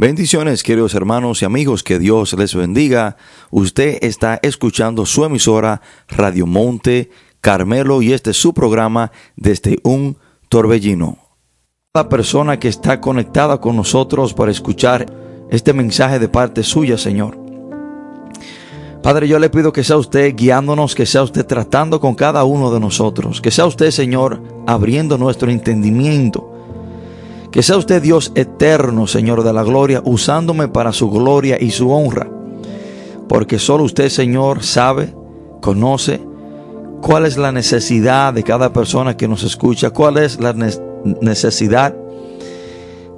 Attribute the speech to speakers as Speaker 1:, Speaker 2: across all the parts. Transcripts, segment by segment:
Speaker 1: Bendiciones, queridos hermanos y amigos, que Dios les bendiga. Usted está escuchando su emisora Radio Monte Carmelo y este es su programa desde un torbellino. La persona que está conectada con nosotros para escuchar este mensaje de parte suya, Señor. Padre, yo le pido que sea usted guiándonos, que sea usted tratando con cada uno de nosotros, que sea usted, Señor, abriendo nuestro entendimiento que sea usted Dios eterno, Señor de la gloria, usándome para su gloria y su honra. Porque solo usted, Señor, sabe, conoce cuál es la necesidad de cada persona que nos escucha, cuál es la necesidad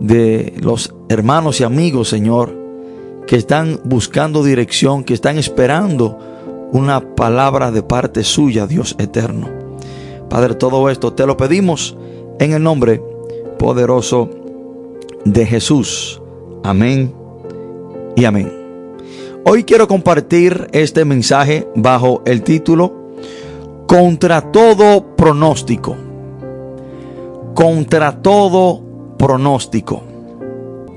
Speaker 1: de los hermanos y amigos, Señor, que están buscando dirección, que están esperando una palabra de parte suya, Dios eterno. Padre, todo esto te lo pedimos en el nombre poderoso de Jesús. Amén y amén. Hoy quiero compartir este mensaje bajo el título Contra todo pronóstico. Contra todo pronóstico.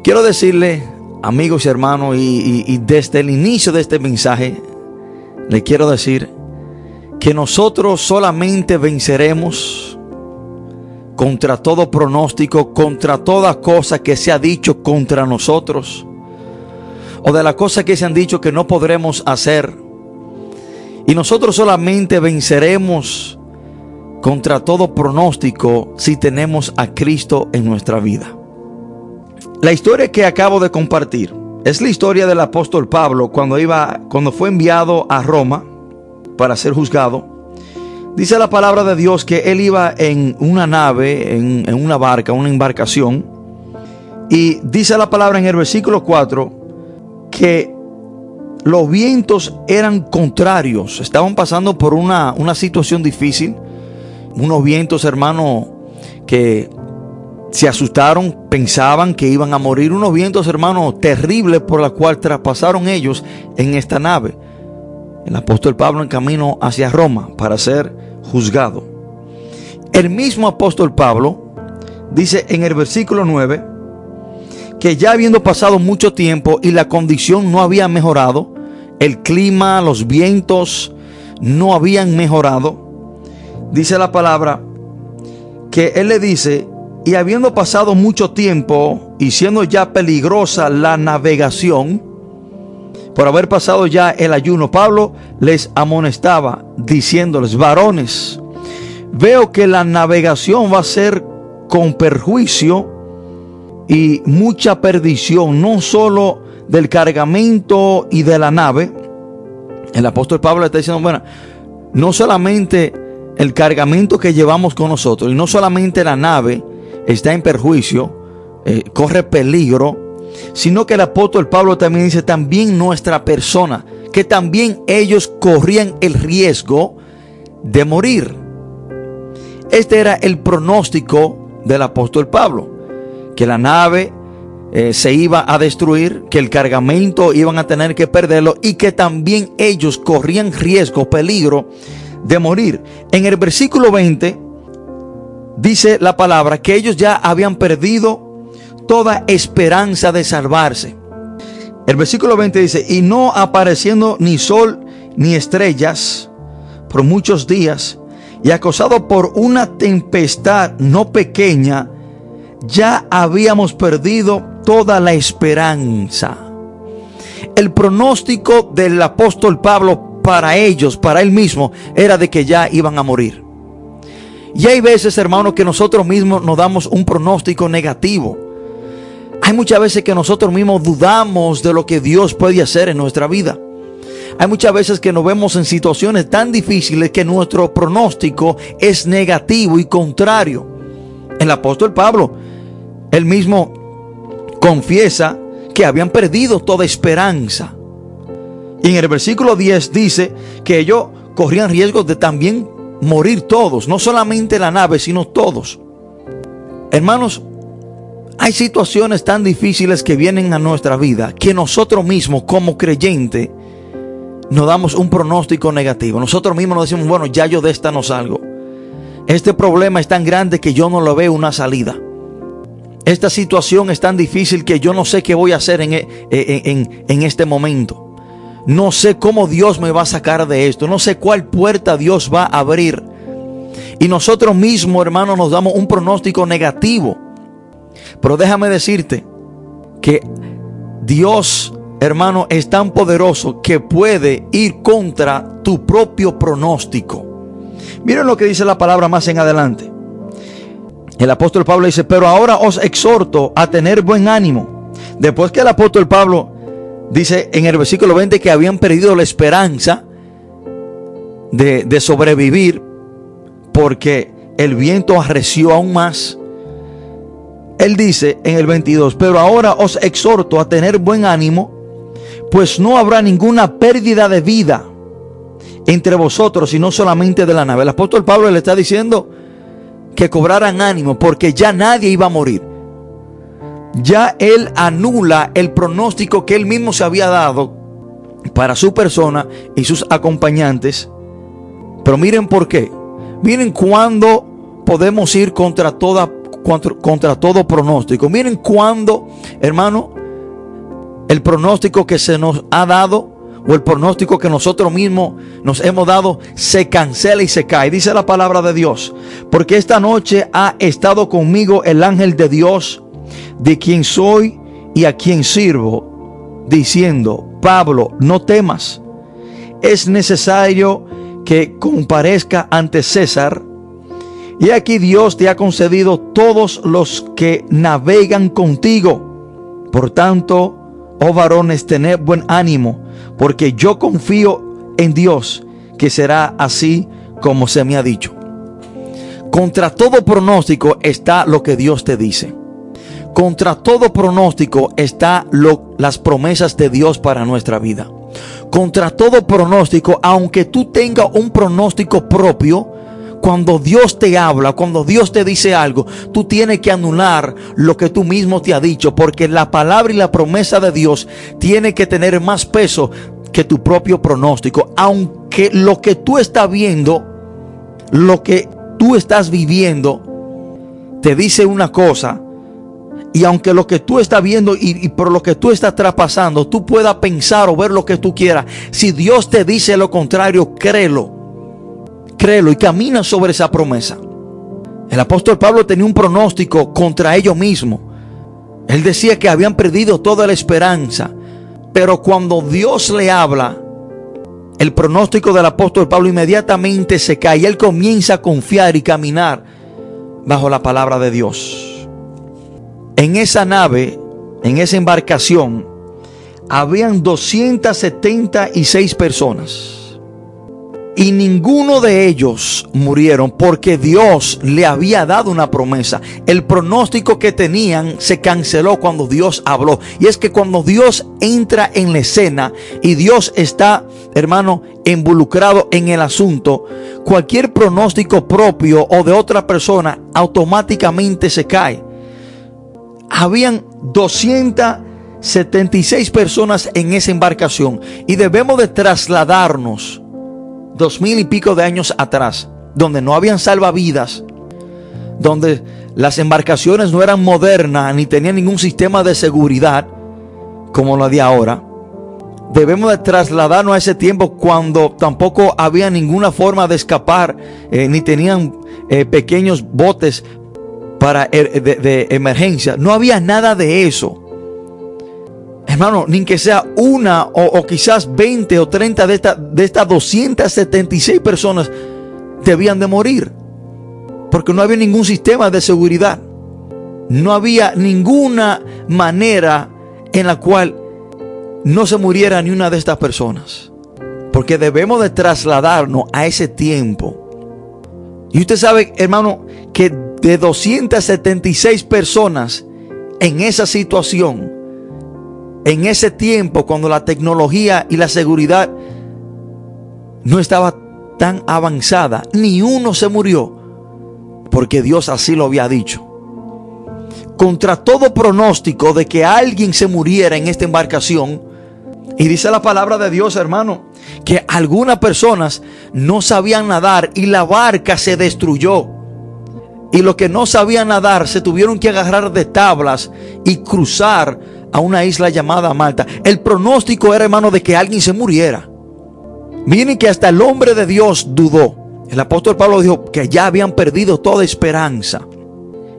Speaker 1: Quiero decirle, amigos y hermanos, y, y desde el inicio de este mensaje, le quiero decir que nosotros solamente venceremos contra todo pronóstico, contra toda cosa que se ha dicho contra nosotros, o de la cosa que se han dicho que no podremos hacer. Y nosotros solamente venceremos contra todo pronóstico si tenemos a Cristo en nuestra vida. La historia que acabo de compartir es la historia del apóstol Pablo cuando iba cuando fue enviado a Roma para ser juzgado Dice la palabra de Dios que él iba en una nave, en, una barca, una embarcación. Y dice la palabra en el versículo 4 que los vientos eran contrarios. Estaban pasando por una, una situación difícil. Unos vientos, hermano, que se asustaron, pensaban que iban a morir. Unos vientos, hermano, terribles por la cual traspasaron ellos en esta nave. El apóstol Pablo en camino hacia Roma para ser juzgado. El mismo apóstol Pablo dice en el versículo 9 que ya habiendo pasado mucho tiempo y la condición no había mejorado, el clima, los vientos no habían mejorado, dice la palabra que él le dice, y habiendo pasado mucho tiempo y siendo ya peligrosa la navegación, por haber pasado ya el ayuno, Pablo les amonestaba diciéndoles, varones, veo que la navegación va a ser con perjuicio y mucha perdición, no solo del cargamento y de la nave. El apóstol Pablo está diciendo, bueno, no solamente el cargamento que llevamos con nosotros y no solamente la nave está en perjuicio, eh, corre peligro, sino que el apóstol Pablo también dice también nuestra persona, que también ellos corrían el riesgo de morir. Este era el pronóstico del apóstol Pablo, que la nave eh, se iba a destruir, que el cargamento iban a tener que perderlo y que también ellos corrían riesgo, peligro de morir. En el versículo 20 dice la palabra que ellos ya habían perdido toda esperanza de salvarse. El versículo 20 dice, y no apareciendo ni sol ni estrellas por muchos días, y acosado por una tempestad no pequeña, ya habíamos perdido toda la esperanza. El pronóstico del apóstol Pablo para ellos, para él mismo, era de que ya iban a morir. Y hay veces, hermanos, que nosotros mismos nos damos un pronóstico negativo. Hay muchas veces que nosotros mismos dudamos de lo que Dios puede hacer en nuestra vida. Hay muchas veces que nos vemos en situaciones tan difíciles que nuestro pronóstico es negativo y contrario. El apóstol Pablo, él mismo confiesa que habían perdido toda esperanza. Y en el versículo 10 dice que ellos corrían riesgos de también morir todos, no solamente la nave, sino todos. Hermanos, hay situaciones tan difíciles que vienen a nuestra vida que nosotros mismos como creyente nos damos un pronóstico negativo. Nosotros mismos nos decimos, bueno, ya yo de esta no salgo. Este problema es tan grande que yo no lo veo una salida. esta situación es tan difícil que yo no sé qué voy a hacer en, en, en, este momento. No sé cómo Dios me va a sacar de esto. No sé cuál puerta Dios va a abrir. Y nosotros mismos, hermanos, nos damos un pronóstico negativo. Pero déjame decirte que Dios, hermano, es tan poderoso que puede ir contra tu propio pronóstico. Miren lo que dice la palabra más en adelante. El apóstol Pablo dice, pero ahora os exhorto a tener buen ánimo. Después que el apóstol Pablo dice en el versículo 20 que habían perdido la esperanza de, de sobrevivir porque el viento arreció aún más. Él dice en el 22, pero ahora os exhorto a tener buen ánimo, pues no habrá ninguna pérdida de vida entre vosotros, sino solamente de la nave. El apóstol Pablo le está diciendo, que cobraran ánimo porque ya nadie iba a morir. Ya él anula el pronóstico que él mismo se había dado para su persona y sus acompañantes. Pero miren por qué. Miren cuándo podemos ir contra toda contra, todo pronóstico. Miren cuándo, hermano, el pronóstico que se nos ha dado o el pronóstico que nosotros mismos nos hemos dado se cancela y se cae. Dice la palabra de Dios. Porque esta noche ha estado conmigo el ángel de Dios, de quien soy y a quien sirvo, diciendo, Pablo, no temas. Es necesario que comparezca ante César. Y aquí Dios te ha concedido todos los que navegan contigo. Por tanto, oh varones, tened buen ánimo porque yo confío en Dios que será así como se me ha dicho. Contra todo pronóstico está lo que Dios te dice. Contra todo pronóstico está lo, las promesas de Dios para nuestra vida. Contra todo pronóstico, aunque tú tengas un pronóstico propio, cuando Dios te habla, cuando Dios te dice algo, tú tienes que anular lo que tú mismo te ha dicho, porque la palabra y la promesa de Dios tiene que tener más peso que tu propio pronóstico. Aunque lo que tú estás viendo, lo que tú estás viviendo, te dice una cosa, y aunque lo que tú estás viendo y, por lo que tú estás traspasando, tú puedas pensar o ver lo que tú quieras, si Dios te dice lo contrario, créelo créelo y camina sobre esa promesa. El apóstol Pablo tenía un pronóstico contra ellos mismos. Él decía que habían perdido toda la esperanza. Pero cuando Dios le habla, el pronóstico del apóstol Pablo inmediatamente se cae y él comienza a confiar y caminar bajo la palabra de Dios. En esa nave, en esa embarcación, habían 276 personas. Y ninguno de ellos murieron porque Dios le había dado una promesa. El pronóstico que tenían se canceló cuando Dios habló. Y es que cuando Dios entra en la escena y Dios está, hermano, involucrado en el asunto, cualquier pronóstico propio o de otra persona automáticamente se cae. Habían 276 personas en esa embarcación y debemos de trasladarnos dos mil y pico de años atrás, donde no habían salvavidas, donde las embarcaciones no eran modernas ni tenían ningún sistema de seguridad como lo de ahora. Debemos de trasladarnos a ese tiempo cuando tampoco había ninguna forma de escapar, eh, ni tenían eh, pequeños botes para er, de emergencia. No había nada de eso. Hermano, ni que sea una o, quizás 20 o 30 de, de estas 276 personas debían de morir. Porque no había ningún sistema de seguridad. No había ninguna manera en la cual no se muriera ni una de estas personas. Porque debemos de trasladarnos a ese tiempo. Y usted sabe, hermano, que de 276 personas en esa situación, en ese tiempo cuando la tecnología y la seguridad no estaba tan avanzada, ni uno se murió, porque Dios así lo había dicho. Contra todo pronóstico de que alguien se muriera en esta embarcación, y dice la palabra de Dios, hermano, que algunas personas no sabían nadar y la barca se destruyó. y los que no sabían nadar se tuvieron que agarrar de tablas y cruzar a una isla llamada Malta. El pronóstico era, hermano, de que alguien se muriera. Miren que hasta el hombre de Dios dudó. El apóstol Pablo dijo que ya habían perdido toda esperanza.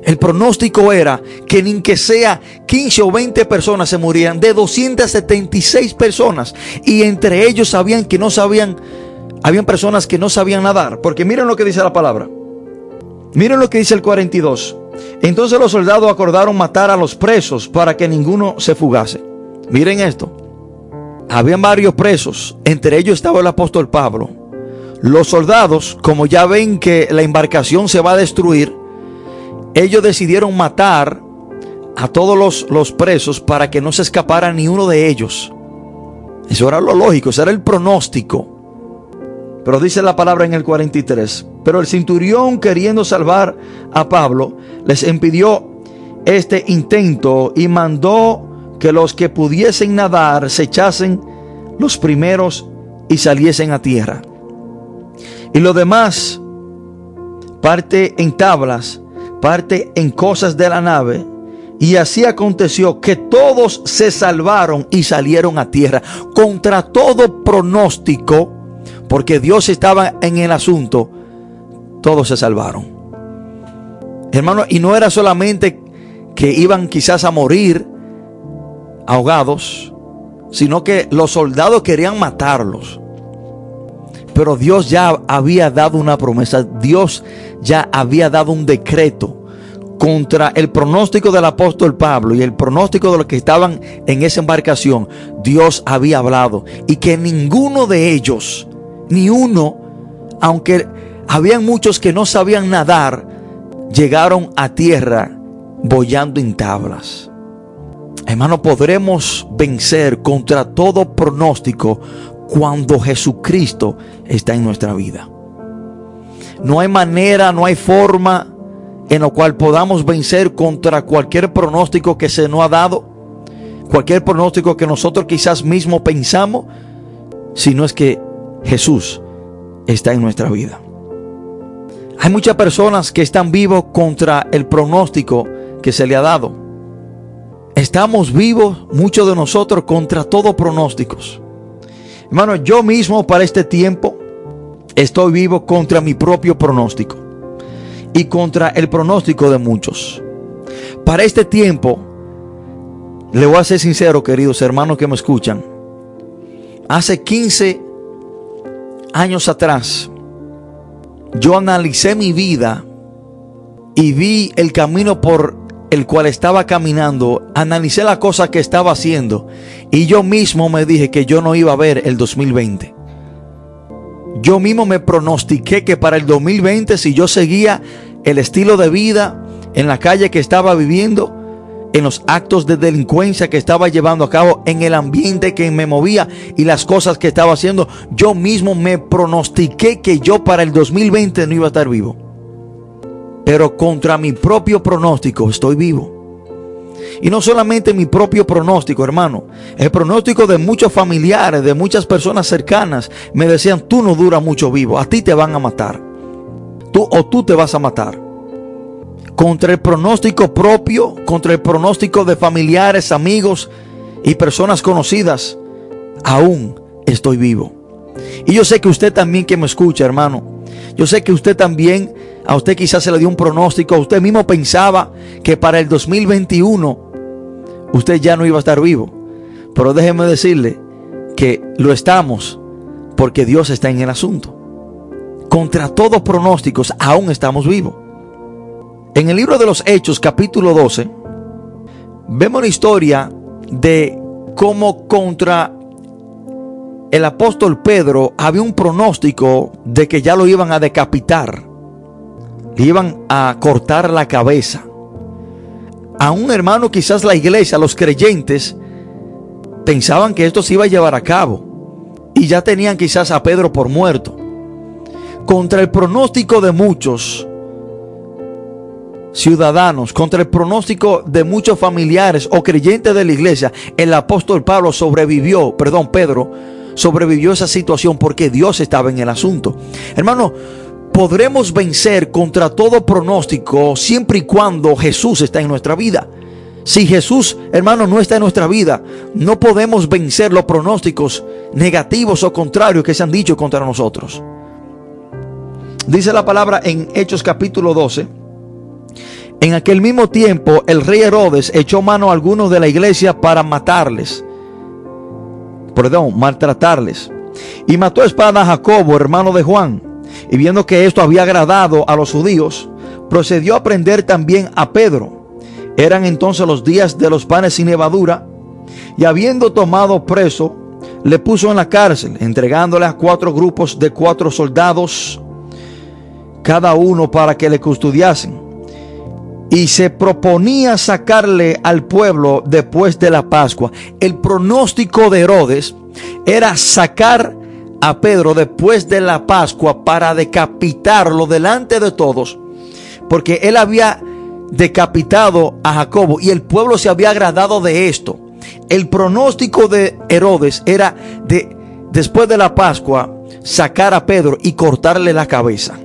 Speaker 1: El pronóstico era que ni que sea 15 o 20 personas se murieran, de 276 personas. Y entre ellos sabían que no sabían, habían personas que no sabían nadar. Porque miren lo que dice la palabra. Miren lo que dice el 42. Entonces los soldados acordaron matar a los presos para que ninguno se fugase. Miren esto. Habían varios presos, entre ellos estaba el apóstol Pablo. Los soldados, como ya ven que la embarcación se va a destruir, ellos decidieron matar a todos los, los, presos para que no se escapara ni uno de ellos. Eso era lo lógico, eso era el pronóstico. Pero dice la palabra en el 43. Pero el centurión queriendo salvar a Pablo, les impidió este intento y mandó que los que pudiesen nadar se echasen los primeros y saliesen a tierra. Y lo demás, parte en tablas, parte en cosas de la nave. Y así aconteció que todos se salvaron y salieron a tierra contra todo pronóstico, porque Dios estaba en el asunto, todos se salvaron. Hermano, y no era solamente que iban quizás a morir ahogados, sino que los soldados querían matarlos. Pero Dios ya había dado una promesa, Dios ya había dado un decreto contra el pronóstico del apóstol Pablo y el pronóstico de los que estaban en esa embarcación. Dios había hablado y que ninguno de ellos, ni uno, aunque habían muchos que no sabían nadar, llegaron a tierra bollando en tablas. Hermano, podremos vencer contra todo pronóstico cuando Jesucristo está en nuestra vida. No hay manera, no hay forma en la cual podamos vencer contra cualquier pronóstico que se nos ha dado, cualquier pronóstico que nosotros quizás mismo pensamos, si no es que Jesús está en nuestra vida. Hay muchas personas que están vivos contra el pronóstico que se le ha dado. Estamos vivos, muchos de nosotros, contra todo pronósticos. Hermano, yo mismo para este tiempo estoy vivo contra mi propio pronóstico y contra el pronóstico de muchos. Para este tiempo, le voy a ser sincero, queridos hermanos que me escuchan. Hace 15 años atrás, yo analicé mi vida y vi el camino por el cual estaba caminando, analicé la cosa que estaba haciendo y yo mismo me dije que yo no iba a ver el 2020. Yo mismo me pronostiqué que para el 2020 si yo seguía el estilo de vida en la calle que estaba viviendo, en los actos de delincuencia que estaba llevando a cabo, en el ambiente que me movía y las cosas que estaba haciendo, yo mismo me pronostiqué que yo para el 2020 no iba a estar vivo. Pero contra mi propio pronóstico estoy vivo. Y no solamente mi propio pronóstico, hermano. El pronóstico de muchos familiares, de muchas personas cercanas, me decían, tú no duras mucho vivo, a ti te van a matar. Tú o tú te vas a matar. Contra el pronóstico propio, contra el pronóstico de familiares, amigos y personas conocidas, aún estoy vivo. Y yo sé que usted también que me escucha, hermano, yo sé que usted también a usted quizás se le dio un pronóstico. Usted mismo pensaba que para el 2021 usted ya no iba a estar vivo. Pero déjeme decirle que lo estamos porque Dios está en el asunto. Contra todos pronósticos aún estamos vivos. En el libro de los Hechos capítulo 12 vemos la historia de cómo contra el apóstol Pedro había un pronóstico de que ya lo iban a decapitar le iban a cortar la cabeza. A un hermano quizás la iglesia, los creyentes, pensaban que esto se iba a llevar a cabo. Y ya tenían quizás a Pedro por muerto. Contra el pronóstico de muchos ciudadanos, contra el pronóstico de muchos familiares o creyentes de la iglesia, el apóstol Pablo sobrevivió, perdón, Pedro, sobrevivió esa situación porque Dios estaba en el asunto. Hermano, podremos vencer contra todo pronóstico siempre y cuando Jesús está en nuestra vida. Si Jesús, hermano, no está en nuestra vida, no podemos vencer los pronósticos negativos o contrarios que se han dicho contra nosotros. Dice la palabra en Hechos capítulo 12. En aquel mismo tiempo el rey Herodes echó mano a algunos de la iglesia para matarles. Perdón, maltratarles. Y mató a espada a Jacobo, hermano de Juan. Y viendo que esto había agradado a los judíos, procedió a prender también a Pedro. Eran entonces los días de los panes sin levadura. Y habiendo tomado preso, le puso en la cárcel, entregándole a cuatro grupos de cuatro soldados cada uno para que le custodiasen. Y se proponía sacarle al pueblo después de la Pascua. El pronóstico de Herodes era sacar a Pedro después de la Pascua para decapitarlo delante de todos. Porque él había decapitado a Jacobo y el pueblo se había agradado de esto. El pronóstico de Herodes era de después de la Pascua sacar a Pedro y cortarle la cabeza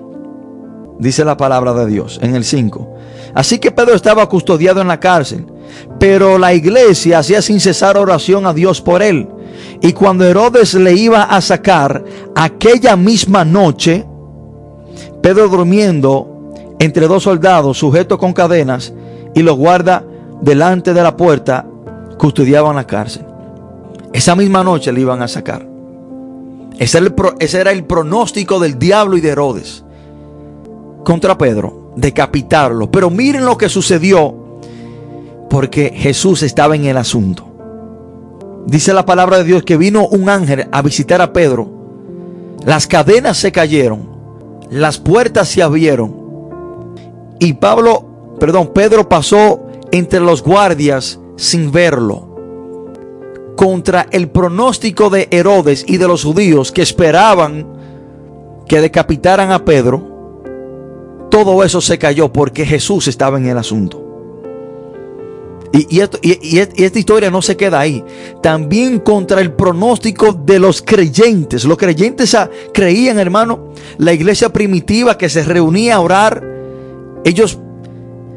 Speaker 1: dice la palabra de Dios en el 5. Así que Pedro estaba custodiado en la cárcel, pero la iglesia hacía sin cesar oración a Dios por él. Y cuando Herodes le iba a sacar aquella misma noche, Pedro durmiendo entre dos soldados sujetos con cadenas y los guarda delante de la puerta custodiaban la cárcel. Esa misma noche le iban a sacar. Ese era, el, pronóstico del diablo y de Herodes contra Pedro, decapitarlo. Pero miren lo que sucedió porque Jesús estaba en el asunto. Dice la palabra de Dios que vino un ángel a visitar a Pedro. Las cadenas se cayeron, las puertas se abrieron y Pablo, perdón, Pedro pasó entre los guardias sin verlo. Contra el pronóstico de Herodes y de los judíos que esperaban que decapitaran a Pedro, todo eso se cayó porque Jesús estaba en el asunto. Y, esta historia no se queda ahí. También contra el pronóstico de los creyentes. Los creyentes creían, hermano, la iglesia primitiva que se reunía a orar. Ellos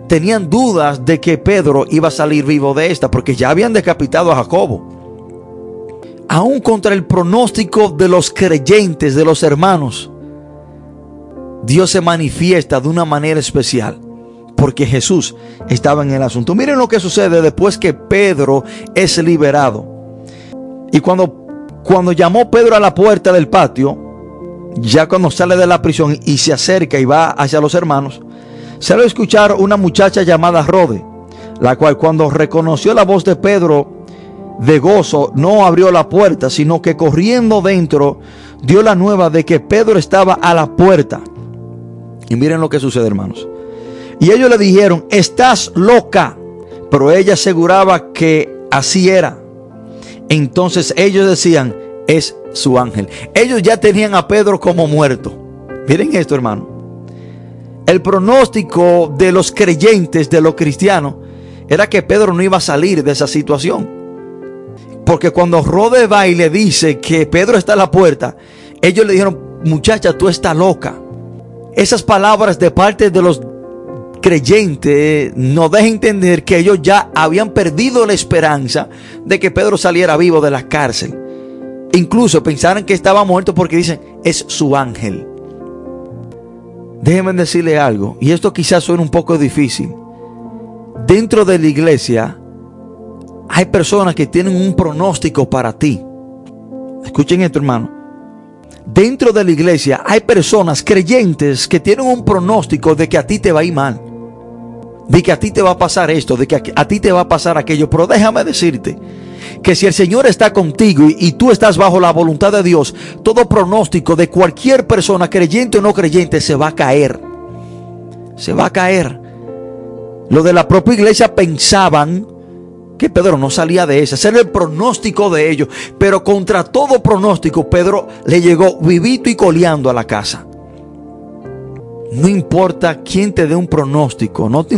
Speaker 1: tenían dudas de que Pedro iba a salir vivo de esta porque ya habían decapitado a Jacobo. Aún contra el pronóstico de los creyentes, de los hermanos. Dios se manifiesta de una manera especial porque Jesús estaba en el asunto. Miren lo que sucede después que Pedro es liberado. Y cuando, cuando llamó Pedro a la puerta del patio, ya cuando sale de la prisión y se acerca y va hacia los hermanos, se lo escuchar una muchacha llamada Rode, la cual cuando reconoció la voz de Pedro de gozo, no abrió la puerta, sino que corriendo dentro dio la nueva de que Pedro estaba a la puerta. Y miren lo que sucede, hermanos. Y ellos le dijeron, estás loca. Pero ella aseguraba que así era. Entonces ellos decían, es su ángel. Ellos ya tenían a Pedro como muerto. Miren esto, hermano. El pronóstico de los creyentes, de los cristianos, era que Pedro no iba a salir de esa situación. Porque cuando Rode va y le dice que Pedro está a la puerta, ellos le dijeron, muchacha, tú estás loca esas palabras de parte de los creyentes nos dejan entender que ellos ya habían perdido la esperanza de que Pedro saliera vivo de la cárcel. Incluso pensaron que estaba muerto porque dicen, es su ángel. Déjenme decirle algo, y esto quizás suene un poco difícil. Dentro de la iglesia hay personas que tienen un pronóstico para ti. Escuchen esto, hermano dentro de la iglesia hay personas creyentes que tienen un pronóstico de que a ti te va a ir mal. De que a ti te va a pasar esto, de que a ti te va a pasar aquello. Pero déjame decirte que si el Señor está contigo y, tú estás bajo la voluntad de Dios, todo pronóstico de cualquier persona, creyente o no creyente, se va a caer. Se va a caer. Lo de la propia iglesia pensaban que Pedro no salía de esa. Ese era el pronóstico de ellos. Pero contra todo pronóstico, Pedro le llegó vivito y coleando a la casa. No importa quién te dé un pronóstico, no, te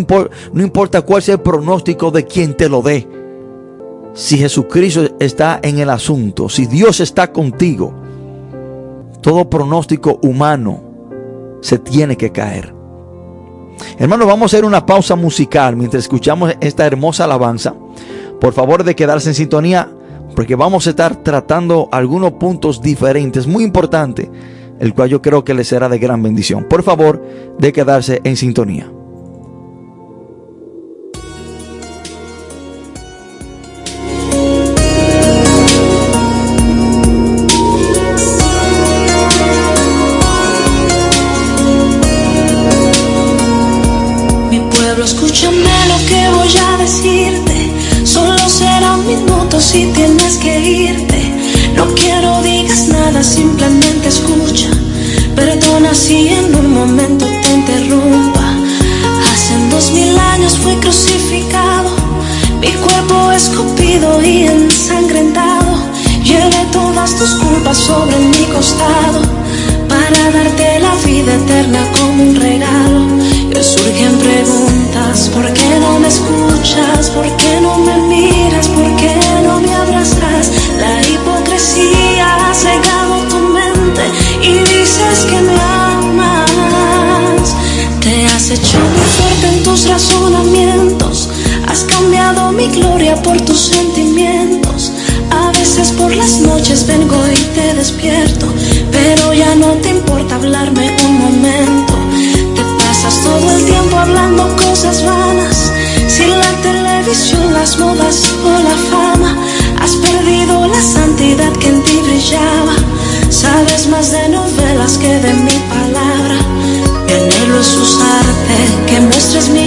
Speaker 1: no importa cuál sea el pronóstico de quien te lo dé. Si Jesucristo está en el asunto, si Dios está contigo, todo pronóstico humano
Speaker 2: se tiene que caer. Hermanos, vamos a hacer una pausa musical mientras escuchamos esta hermosa alabanza. Por favor de quedarse en sintonía porque vamos a estar tratando algunos puntos diferentes, muy importantes, el cual yo creo que les será de gran bendición. Por favor de quedarse en sintonía. Por las noches vengo y te despierto, pero ya no te importa hablarme un momento. Te pasas todo el tiempo hablando cosas vanas, si la televisión, las modas o la fama. Has perdido la santidad que en ti brillaba. Sabes más de novelas que de mi palabra. Mi anhelo es usarte, que muestres mi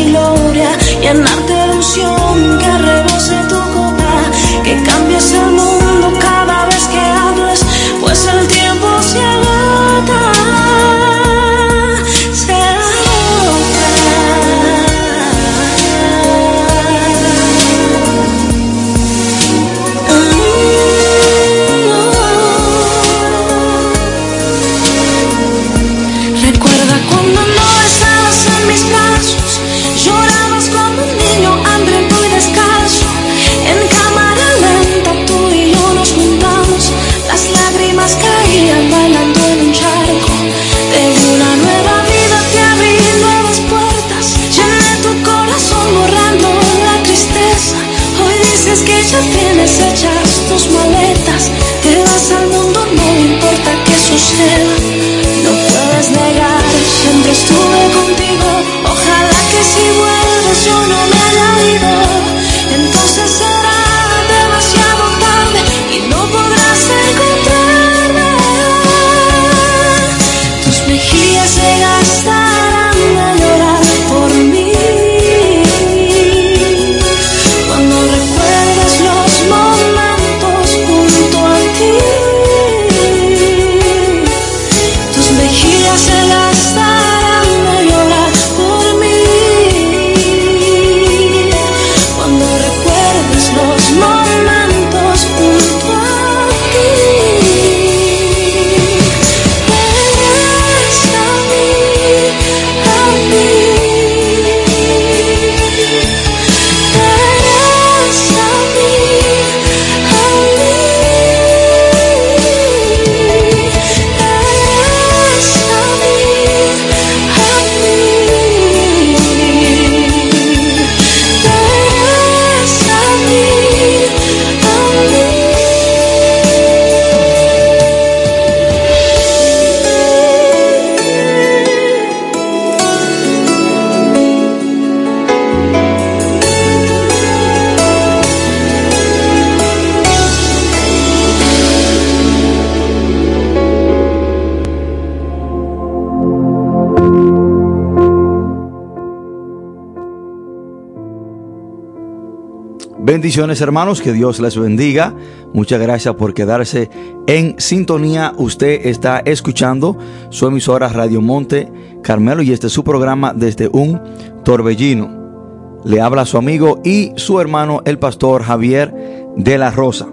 Speaker 2: Bendiciones hermanos, que Dios les bendiga. Muchas gracias por quedarse en sintonía. Usted está escuchando su emisora Radio Monte Carmelo y este es su programa desde un torbellino. Le habla su amigo y su hermano el pastor Javier de la Rosa.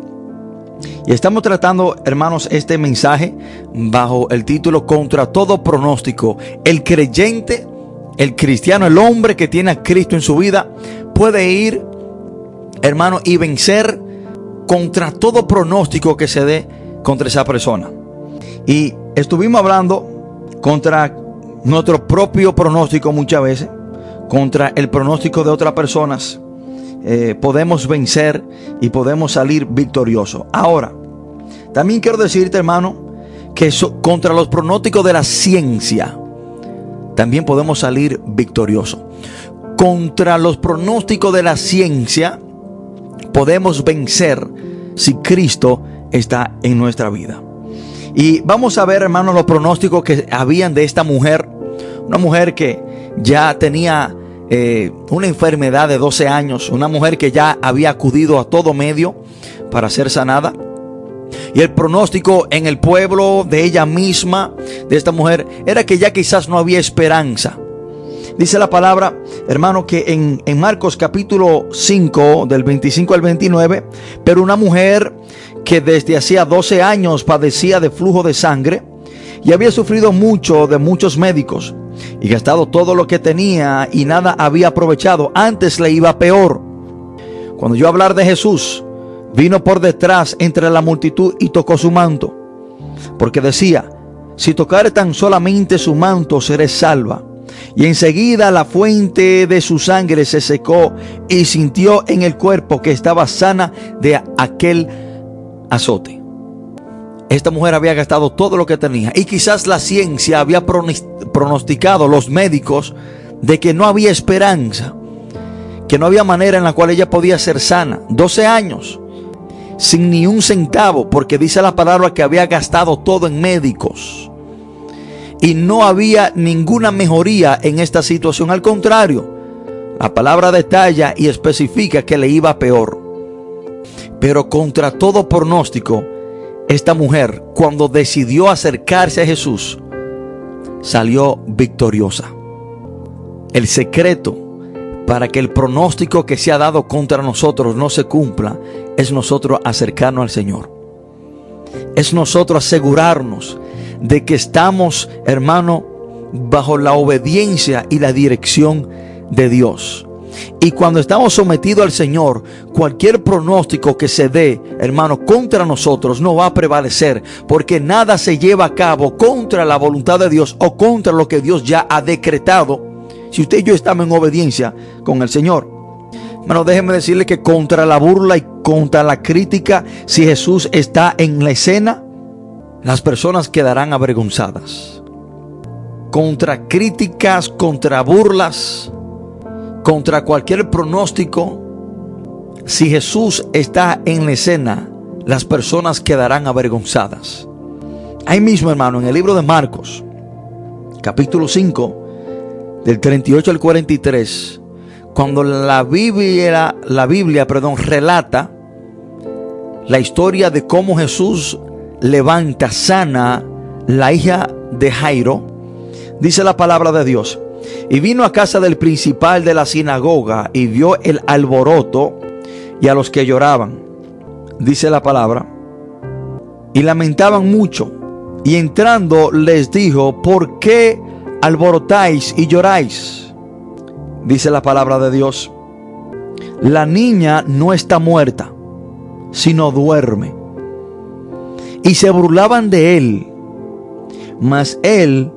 Speaker 2: Y estamos tratando, hermanos, este mensaje bajo el título Contra todo pronóstico. El creyente, el cristiano, el hombre que tiene a Cristo en su vida puede ir hermano, y vencer contra todo pronóstico que se dé contra esa persona. Y estuvimos hablando contra
Speaker 1: nuestro propio pronóstico muchas veces, contra el pronóstico de otras personas, eh, podemos vencer y podemos salir victoriosos. Ahora, también quiero decirte, hermano, que contra los pronósticos de la ciencia, también podemos salir victoriosos. Contra los pronósticos de la ciencia, podemos vencer si Cristo está en nuestra vida. Y vamos a ver, hermanos, los pronósticos que habían de esta mujer. Una mujer que ya tenía eh, una enfermedad de 12 años. Una mujer que ya había acudido a todo medio para ser sanada. Y el pronóstico en el pueblo de ella misma, de esta mujer, era que ya quizás no había esperanza. Dice la palabra, hermano, que en, en Marcos capítulo 5, del 25 al 29, pero una mujer que desde hacía 12 años padecía de flujo de sangre y había sufrido mucho de muchos médicos y gastado todo lo que tenía y nada había aprovechado, antes le iba peor. Cuando yo hablar de Jesús, vino por detrás entre la multitud y tocó su manto, porque decía, si tocare tan solamente su manto, seré salva. Y enseguida la fuente de su sangre se secó y sintió en el cuerpo que estaba sana de aquel azote. Esta mujer había gastado todo lo que tenía y quizás la ciencia había pronosticado, los médicos, de que no había esperanza, que no había manera en la cual ella podía ser sana. 12 años, sin ni un centavo, porque dice la palabra que había gastado todo en médicos. Y no había ninguna mejoría en esta situación. Al contrario, la palabra detalla y especifica que le iba peor. Pero contra todo pronóstico, esta mujer, cuando decidió acercarse a Jesús, salió victoriosa. El secreto para que el pronóstico que se ha dado contra nosotros no se cumpla es nosotros acercarnos al Señor. Es nosotros asegurarnos de que estamos, hermano, bajo la obediencia y la dirección de Dios. Y cuando estamos sometidos al Señor, cualquier pronóstico que se dé, hermano, contra nosotros no va a prevalecer, porque nada se lleva a cabo contra la voluntad de Dios o contra lo que Dios ya ha decretado. Si usted y yo estamos en obediencia con el Señor. Hermano, déjeme decirle que contra la burla y contra la crítica, si Jesús está en la escena, las personas quedarán avergonzadas. Contra críticas, contra burlas, contra cualquier pronóstico, si Jesús está en la escena, las personas quedarán avergonzadas. Ahí mismo, hermano, en el libro de Marcos, capítulo 5, del 38 al 43, cuando la Biblia, la Biblia, perdón, relata la historia de cómo Jesús levanta, sana la hija de Jairo, dice la palabra de Dios. Y vino a casa del principal de la sinagoga y vio el alboroto y a los que lloraban, dice la palabra, y lamentaban mucho. Y entrando les dijo, ¿por qué alborotáis y lloráis? Dice la palabra de Dios. La niña no está muerta, sino duerme. Y se burlaban de él. Mas él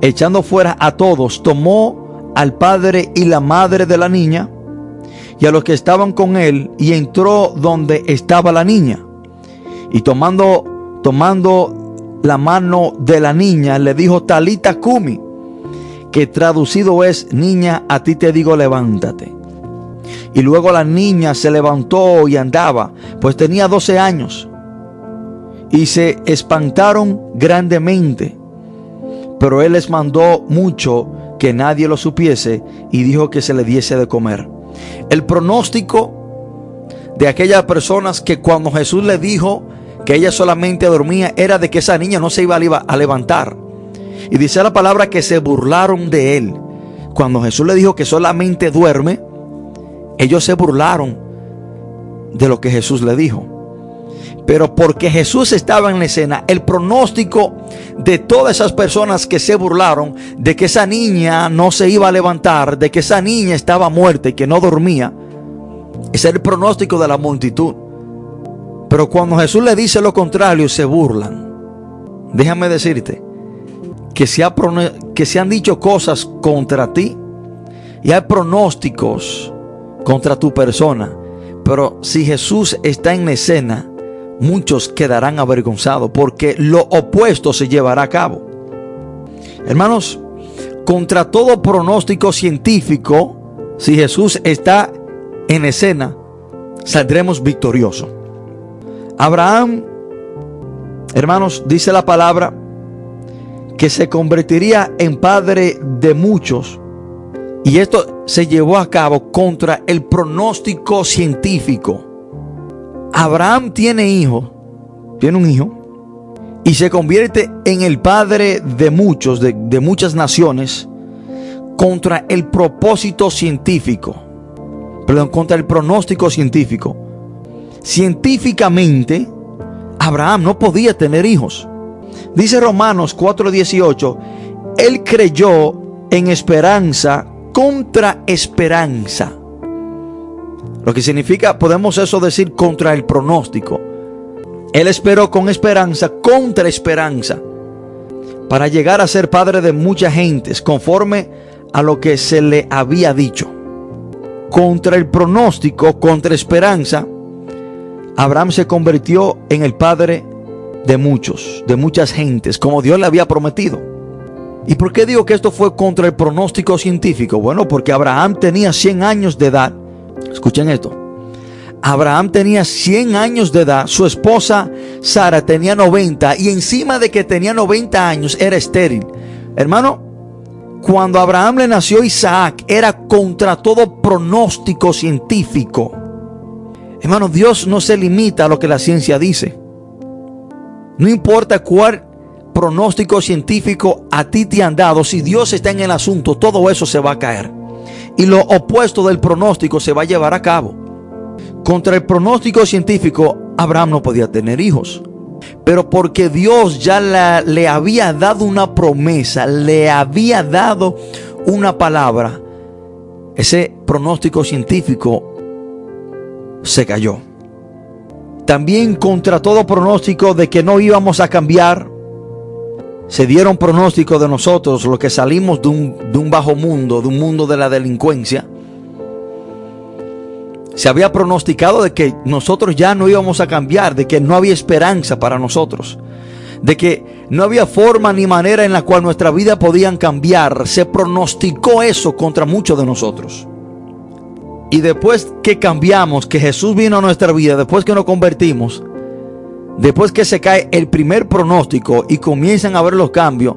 Speaker 1: echando fuera a todos, tomó al padre y la madre de la niña y a los que estaban con él y entró donde estaba la niña. Y tomando, tomando la mano de la niña, le dijo Talita Kumi, que traducido es, niña, a ti te digo, levántate. Y luego la niña se levantó y andaba, pues tenía 12 años. Y se espantaron grandemente. Pero él les mandó mucho que nadie lo supiese y dijo que se le diese de comer. El pronóstico de aquellas personas que cuando Jesús le dijo que ella solamente dormía era de que esa niña no se iba a levantar. Y dice la palabra que se burlaron de él. Cuando Jesús le dijo que solamente duerme, ellos se burlaron de lo que Jesús le dijo. Pero porque Jesús estaba en la escena, el pronóstico de todas esas personas que se burlaron de que esa niña no se iba a levantar, de que esa niña estaba muerta y que no dormía, ese es el pronóstico de la multitud. Pero cuando Jesús le dice lo contrario, se burlan. Déjame decirte que se, que se han dicho cosas contra ti y hay pronósticos contra tu persona. Pero si Jesús está en la escena, muchos quedarán avergonzados porque lo opuesto se llevará a cabo. Hermanos, contra todo pronóstico científico, si Jesús está en escena, saldremos victoriosos. Abraham, hermanos, dice la palabra que se convertiría en padre de muchos. Y esto se llevó a cabo contra el pronóstico científico. Abraham tiene hijo, tiene un hijo, y se convierte en el padre de muchos, de, de muchas naciones, contra el propósito científico, perdón, contra el pronóstico científico. Científicamente, Abraham no podía tener hijos. Dice Romanos 4:18, él creyó en esperanza contra esperanza. Lo que significa, podemos eso decir, contra el pronóstico. Él esperó con esperanza, contra esperanza, para llegar a ser padre de muchas gentes, conforme a lo que se le había dicho. Contra el pronóstico, contra esperanza, Abraham se convirtió en el padre de muchos, de muchas gentes, como Dios le había prometido. ¿Y por qué digo que esto fue contra el pronóstico científico? Bueno, porque Abraham tenía 100 años de edad. Escuchen esto. Abraham tenía 100 años de edad, su esposa Sara tenía 90 y encima de que tenía 90 años era estéril. Hermano, cuando Abraham le nació Isaac era contra todo pronóstico científico. Hermano, Dios no se limita a lo que la ciencia dice. No importa cuál pronóstico científico a ti te han dado, si Dios está en el asunto, todo eso se va a caer. Y lo opuesto del pronóstico se va a llevar a cabo. Contra el pronóstico científico, Abraham no podía tener hijos. Pero porque Dios ya le había dado una promesa, le había dado una palabra, ese pronóstico científico se cayó. También contra todo pronóstico de que no íbamos a cambiar, se dieron pronóstico de nosotros, los que salimos de un, de un bajo mundo, de un mundo de la delincuencia. Se había pronosticado de que nosotros ya no íbamos a cambiar, de que no había esperanza para nosotros, de que no había forma ni manera en la cual nuestra vida podían cambiar. Se pronosticó eso contra muchos de nosotros. Y después que cambiamos, que Jesús vino a nuestra vida, después que nos convertimos, después que se cae el primer pronóstico y comienzan a ver los cambios,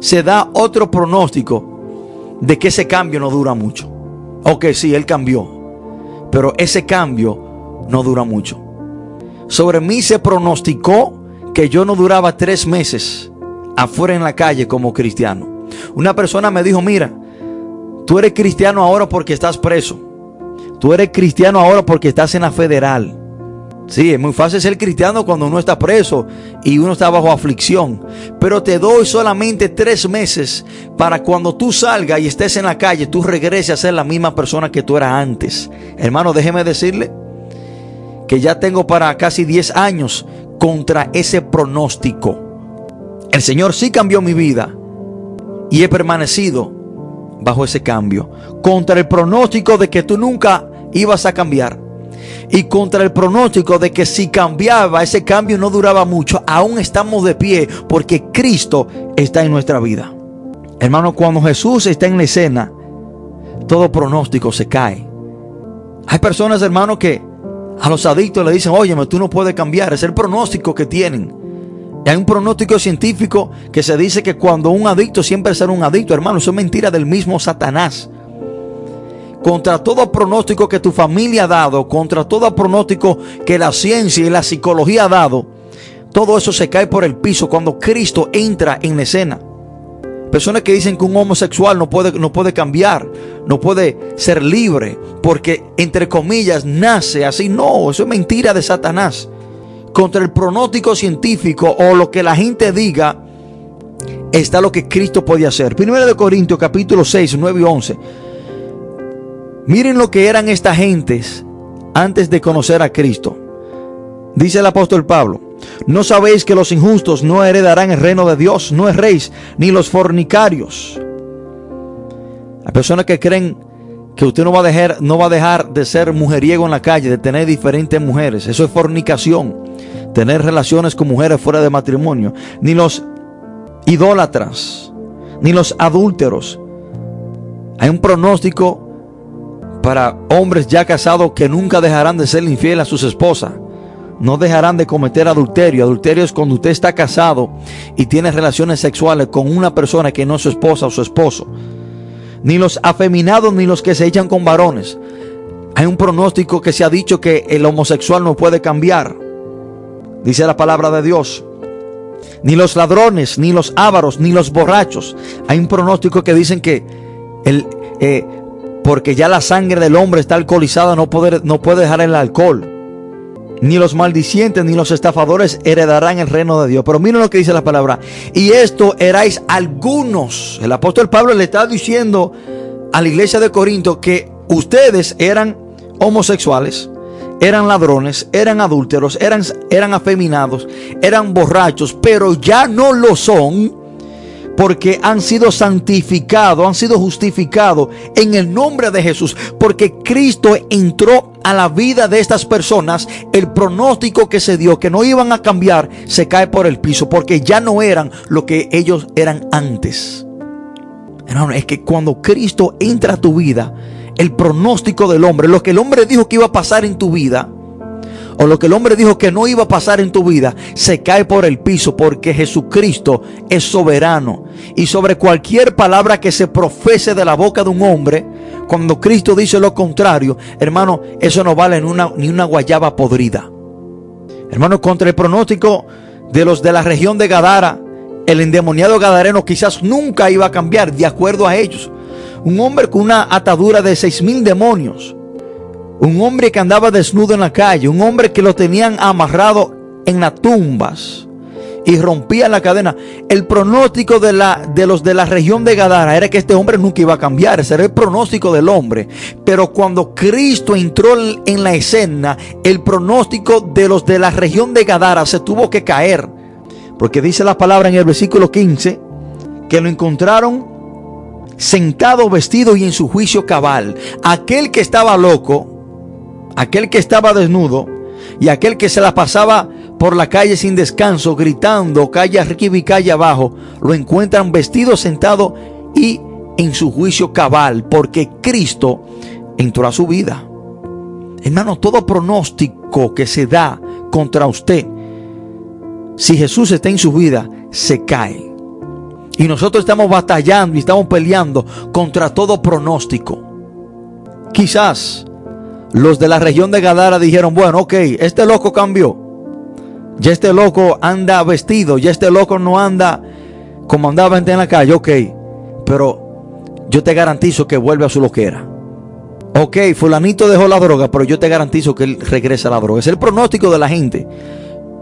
Speaker 1: se da otro pronóstico de que ese cambio no dura mucho. Ok, sí, Él cambió, pero ese cambio no dura mucho. Sobre mí se pronosticó que yo no duraba tres meses afuera en la calle como cristiano. Una persona me dijo, mira, tú eres cristiano ahora porque estás preso. Tú eres cristiano ahora porque estás en la federal. Sí, es muy fácil ser cristiano cuando uno está preso y uno está bajo aflicción. Pero te doy solamente tres meses para cuando tú salgas y estés en la calle, tú regreses a ser la misma persona que tú eras antes. Hermano, déjeme decirle que ya tengo para casi 10 años contra ese pronóstico. El Señor sí cambió mi vida y he permanecido bajo ese cambio. Contra el pronóstico de que tú nunca ibas a cambiar. Y contra el pronóstico de que si cambiaba, ese cambio no duraba mucho. Aún estamos de pie porque Cristo está en nuestra vida. Hermano, cuando Jesús está en la escena, todo pronóstico se cae. Hay personas, hermano, que a los adictos le dicen, óyeme, tú no puedes cambiar. Es el pronóstico que tienen. Hay un pronóstico científico que se dice que cuando un adicto siempre será un adicto, hermano, eso es mentira del mismo Satanás. Contra todo pronóstico que tu familia ha dado, contra todo pronóstico que la ciencia y la psicología ha dado, todo eso se cae por el piso cuando Cristo entra en la escena. Personas que dicen que un homosexual no puede, no puede cambiar, no puede ser libre, porque entre comillas nace así. No, eso es mentira de Satanás contra el pronóstico científico o lo que la gente diga, está lo que Cristo podía hacer. Primero de Corintios capítulo 6, 9 y 11. Miren lo que eran estas gentes antes de conocer a Cristo. Dice el apóstol Pablo, ¿No sabéis que los injustos no heredarán el reino de Dios? No rey, ni los fornicarios. Hay personas que creen que usted no va a dejar, no va a dejar de ser mujeriego en la calle, de tener diferentes mujeres. Eso es fornicación. Tener relaciones con mujeres fuera de matrimonio. Ni los idólatras, ni los adúlteros. Hay un pronóstico para hombres ya casados que nunca dejarán de ser infieles a sus esposas. No dejarán de cometer adulterio. Adulterio es cuando usted está casado y tiene relaciones sexuales con una persona que no es su esposa o su esposo ni los afeminados, ni los que se echan con varones. Hay un pronóstico que se ha dicho que el homosexual no puede cambiar. Dice la palabra de Dios. Ni los ladrones, ni los ávaros, ni los borrachos. Hay un pronóstico que dicen que el, eh, porque ya la sangre del hombre está alcoholizada, no puede, dejar el alcohol. Ni los maldicientes ni los estafadores heredarán el reino de Dios. Pero miren lo que dice la palabra. Y esto erais algunos. El apóstol Pablo le está diciendo a la iglesia de Corinto que ustedes eran homosexuales, eran ladrones, eran adúlteros, eran, eran afeminados, eran borrachos, pero ya no lo son porque han sido santificados, han sido justificados en el nombre de Jesús, porque Cristo entró a la vida de estas personas, el pronóstico que se dio, que no iban a cambiar, se cae por el piso, porque ya no eran lo que ellos eran antes. Hermano, es que cuando Cristo entra a tu vida, el pronóstico del hombre, lo que el hombre dijo que iba a pasar en tu vida, o lo que el hombre dijo que no iba a pasar en tu vida, se cae por el piso porque Jesucristo es soberano. Y sobre cualquier palabra que se profese de la boca de un hombre, cuando Cristo dice lo contrario, hermano, eso no vale ni una, ni una guayaba podrida. Hermano, contra el pronóstico de los de la región de Gadara, el endemoniado gadareno quizás nunca iba a cambiar de acuerdo a ellos. Un hombre con una atadura de seis mil demonios un hombre que andaba desnudo en la calle, un hombre que lo tenían amarrado en las tumbas y rompía la cadena. El pronóstico de, la, de los de la región de Gadara era que este hombre nunca iba a cambiar. Ese era el pronóstico del hombre. Pero cuando Cristo entró en la escena, el pronóstico de los de la región de Gadara se tuvo que caer. Porque dice la palabra en el versículo 15 que lo encontraron sentado, vestido y en su juicio cabal. Aquel que estaba loco aquel que estaba desnudo y aquel que se la pasaba por la calle sin descanso, gritando calle arriba y calle abajo, lo encuentran vestido, sentado y en su juicio cabal, porque Cristo entró a su vida. Hermano, todo pronóstico que se da contra usted, si Jesús está en su vida, se cae. Y nosotros estamos batallando y estamos peleando contra todo pronóstico. Quizás los de la región de Gadara dijeron, bueno, ok, este loco cambió. Ya este loco anda vestido, ya este loco no anda como andaba en la calle, ok. Pero yo te garantizo que vuelve a su loquera. Ok, fulanito dejó la droga, pero yo te garantizo que él regresa a la droga. Es el pronóstico de la gente.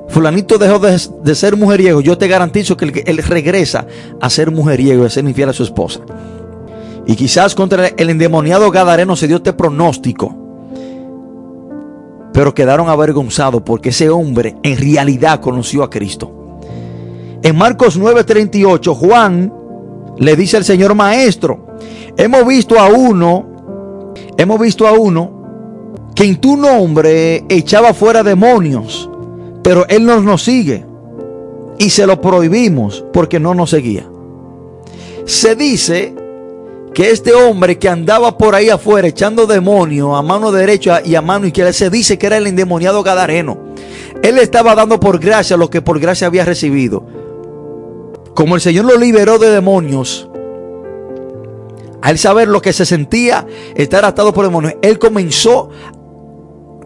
Speaker 1: Fulanito dejó de, ser mujeriego, yo te garantizo que él, él regresa a ser mujeriego a ser infiel a su esposa. Y quizás contra el endemoniado gadareno se dio este pronóstico pero quedaron avergonzados porque ese hombre en realidad conoció a Cristo. En Marcos 9:38, Juan le dice al Señor Maestro, hemos visto a uno, hemos visto a uno que en tu nombre echaba fuera demonios, pero él no nos sigue y se lo prohibimos porque no nos seguía. Se dice que este hombre que andaba por ahí afuera echando demonios a mano derecha y a mano izquierda, se dice que era el endemoniado gadareno. Él estaba dando por gracia lo que por gracia había recibido. Como el Señor lo liberó de demonios, al saber lo que se sentía estar atado por demonios, él comenzó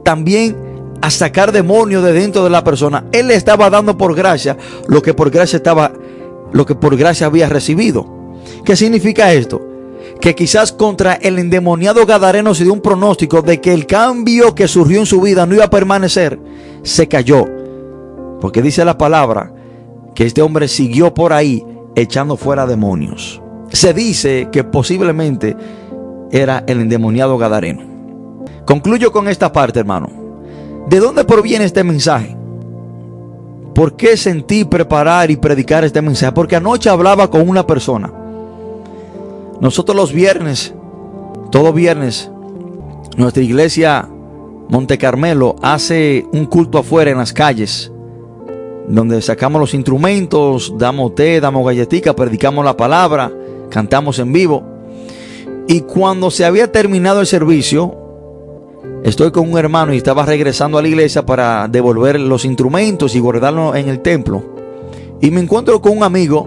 Speaker 1: también a sacar demonios de dentro de la persona. Él le estaba dando por gracia lo que por gracia estaba, lo que por gracia había recibido. ¿Qué significa esto? Que quizás contra el endemoniado Gadareno se dio un pronóstico de que el cambio que surgió en su vida no iba a permanecer, se cayó. Porque dice la palabra que este hombre siguió por ahí echando fuera demonios. Se dice que posiblemente era el endemoniado Gadareno. Concluyo con esta parte, hermano. ¿De dónde proviene este mensaje? ¿Por qué sentí preparar y predicar este mensaje? Porque anoche hablaba con una persona. Nosotros los viernes, todo viernes, nuestra iglesia Monte Carmelo hace un culto afuera en las calles, donde sacamos los instrumentos, damos té, damos galletica, predicamos la palabra, cantamos en vivo. Y cuando se había terminado el servicio, estoy con un hermano y estaba regresando a la iglesia para devolver los instrumentos y guardarlos en el templo. Y me encuentro con un amigo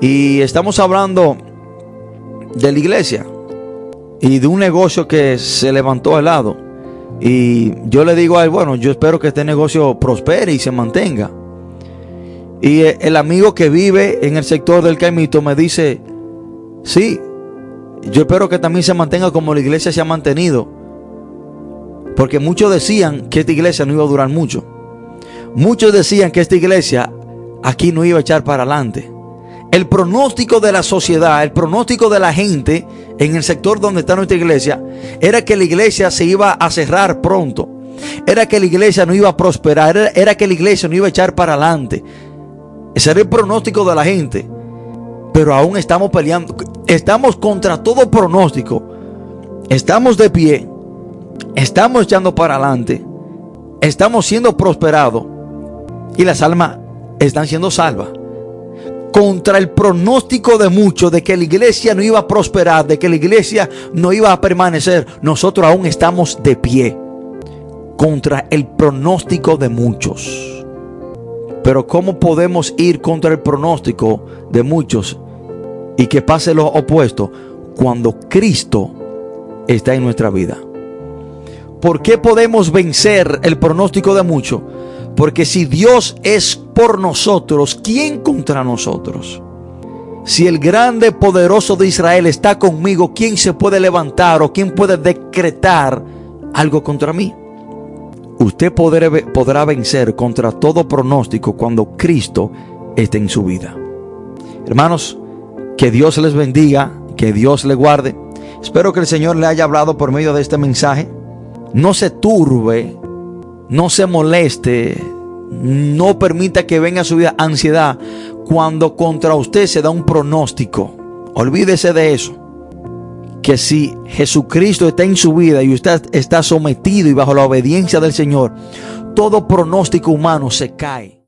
Speaker 1: y estamos hablando de la iglesia y de un negocio que se levantó al lado. Y yo le digo a él, bueno, yo espero que este negocio prospere y se mantenga. Y el amigo que vive en el sector del Caimito me dice, sí, yo espero que también se mantenga como la iglesia se ha mantenido. Porque muchos decían que esta iglesia no iba a durar mucho. Muchos decían que esta iglesia aquí no iba a echar para adelante. El pronóstico de la sociedad, el pronóstico de la gente en el sector donde está nuestra iglesia, era que la iglesia se iba a cerrar pronto. Era que la iglesia no iba a prosperar. Era, que la iglesia no iba a echar para adelante. Ese era el pronóstico de la gente. Pero aún estamos peleando. Estamos contra todo pronóstico. Estamos de pie. Estamos echando para adelante. Estamos siendo prosperados. Y las almas están siendo salvas contra el pronóstico de muchos de que la iglesia no iba a prosperar, de que la iglesia no iba a permanecer, nosotros aún estamos de pie contra el pronóstico de muchos. Pero ¿cómo podemos ir contra el pronóstico de muchos y que pase lo opuesto cuando Cristo está en nuestra vida? ¿Por qué podemos vencer el pronóstico de muchos? Porque si Dios es por nosotros, ¿quién contra nosotros? Si el grande poderoso de Israel está conmigo, ¿quién se puede levantar o quién puede decretar algo contra mí? Usted podrá vencer contra todo pronóstico cuando Cristo esté en su vida. Hermanos, que Dios les bendiga, que Dios le guarde. Espero que el Señor le haya hablado por medio de este mensaje. No se turbe no se moleste, no permita que venga a su vida ansiedad cuando contra usted se da un pronóstico. Olvídese de eso. Que si Jesucristo está en su vida y usted está sometido y bajo la obediencia del Señor, todo pronóstico humano se cae.